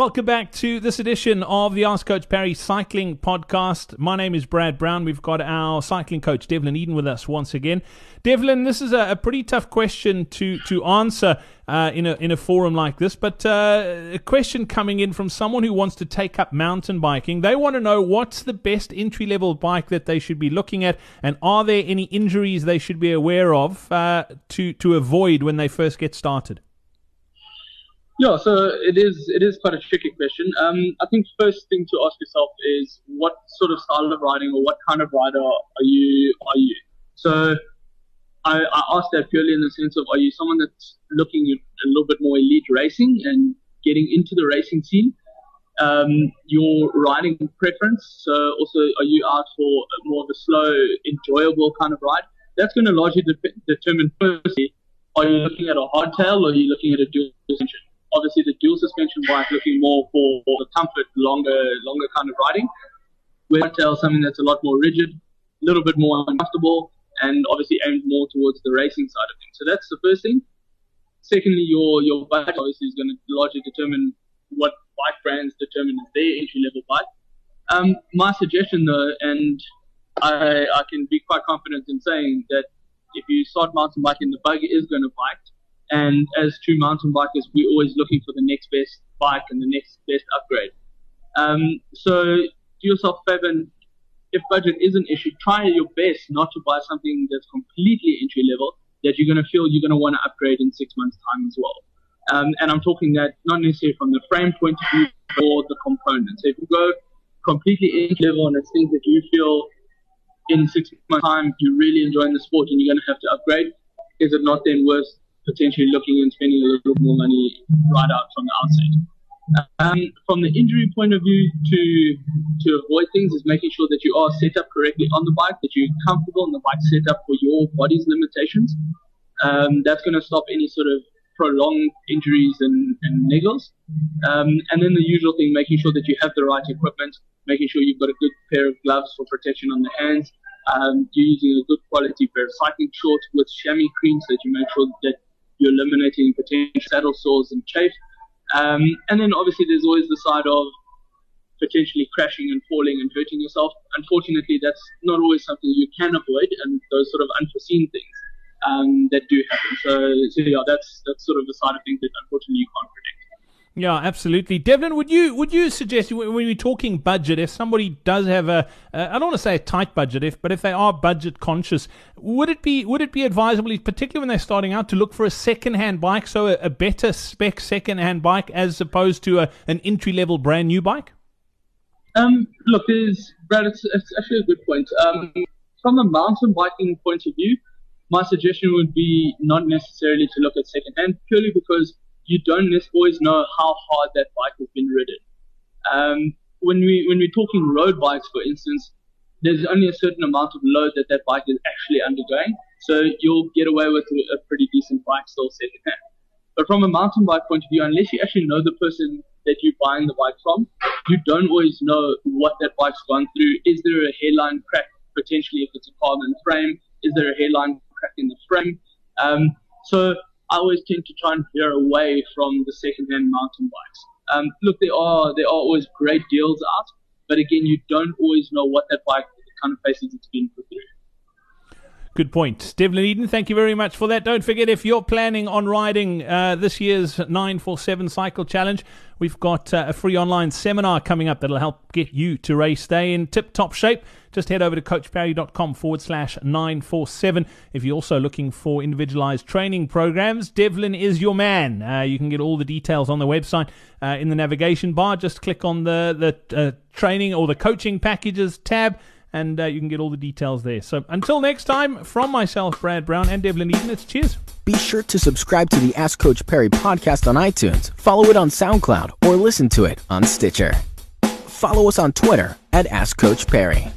Welcome back to this edition of the Ask Coach Parry Cycling Podcast. My name is Brad Brown. We've got our cycling coach Devlin Eden with us once again. Devlin, this is a, a pretty tough question to to answer uh, in a in a forum like this, but uh, a question coming in from someone who wants to take up mountain biking. They want to know what's the best entry level bike that they should be looking at, and are there any injuries they should be aware of uh, to to avoid when they first get started. Yeah, so it is it is quite a tricky question. Um, I think first thing to ask yourself is what sort of style of riding or what kind of rider are you are you? So I, I ask that purely in the sense of are you someone that's looking at a little bit more elite racing and getting into the racing scene? Um, your riding preference. So also are you out for more of a slow, enjoyable kind of ride? That's going to largely de- determine firstly, are you looking at a hardtail or are you looking at a dual suspension? Obviously the dual suspension bike looking more for, for the comfort, longer, longer kind of riding. Hardtail something that's a lot more rigid, a little bit more uncomfortable, and obviously aimed more towards the racing side of things. So that's the first thing. Secondly, your your budget obviously is going to largely determine what bike brands determine as their entry level bike. Um, my suggestion though, and I, I can be quite confident in saying that if you start mountain biking, the bug is going to bite. And as true mountain bikers, we're always looking for the next best bike and the next best upgrade. Um, so do yourself a favor and if budget is an issue, try your best not to buy something that's completely entry level that you're going to feel you're going to want to upgrade in six months' time as well. Um, and I'm talking that not necessarily from the frame point of view or the components. So if you go completely entry level and it's things that you feel in six months' time you're really enjoying the sport and you're going to have to upgrade, is it not then worth potentially looking and spending a little more money right out from the outset. Um, from the injury point of view, to to avoid things is making sure that you are set up correctly on the bike, that you're comfortable in the bike set up for your body's limitations. Um, that's going to stop any sort of prolonged injuries and, and niggles. Um, and then the usual thing, making sure that you have the right equipment, making sure you've got a good pair of gloves for protection on the hands. Um, you're using a good quality pair of cycling shorts with chamois cream so that you make sure that you're eliminating potential saddle sores and chafe. Um, and then obviously there's always the side of potentially crashing and falling and hurting yourself. Unfortunately, that's not always something you can avoid, and those sort of unforeseen things um, that do happen. So, so yeah, that's that's sort of the side of things that unfortunately you can't predict. Yeah, absolutely. Devlin, would you would you suggest when we're talking budget, if somebody does have a, uh, don't want to say a tight budget, if but if they are budget conscious, would it be would it be advisable, particularly when they're starting out, to look for a second hand bike, so a, a better spec second hand bike as opposed to a, an entry level brand new bike? Um, look, Brad. It's, it's actually a good point. Um, from a mountain biking point of view, my suggestion would be not necessarily to look at second hand, purely because you don't always know how hard that bike has been ridden. Um, when we when we're talking road bikes, for instance, there's only a certain amount of load that that bike is actually undergoing, so you'll get away with a pretty decent bike still secondhand. But from a mountain bike point of view, unless you actually know the person that you're buying the bike from, you don't always know what that bike's gone through. Is there a hairline crack potentially if it's a carbon frame? Is there a hairline crack in the frame? Um, so I always tend to try and veer away from the second-hand mountain bikes. Um, look, there are there are always great deals out, but again, you don't always know what that bike kind of faces it's been put through. Good point. Devlin Eden, thank you very much for that. Don't forget, if you're planning on riding uh, this year's 947 Cycle Challenge, we've got uh, a free online seminar coming up that'll help get you to race day in tip top shape. Just head over to coachparry.com forward slash 947. If you're also looking for individualized training programs, Devlin is your man. Uh, you can get all the details on the website uh, in the navigation bar. Just click on the, the uh, training or the coaching packages tab and uh, you can get all the details there. So until next time, from myself, Brad Brown, and Devlin Eden, it's cheers. Be sure to subscribe to the Ask Coach Parry podcast on iTunes, follow it on SoundCloud, or listen to it on Stitcher. Follow us on Twitter at Ask Coach Parry.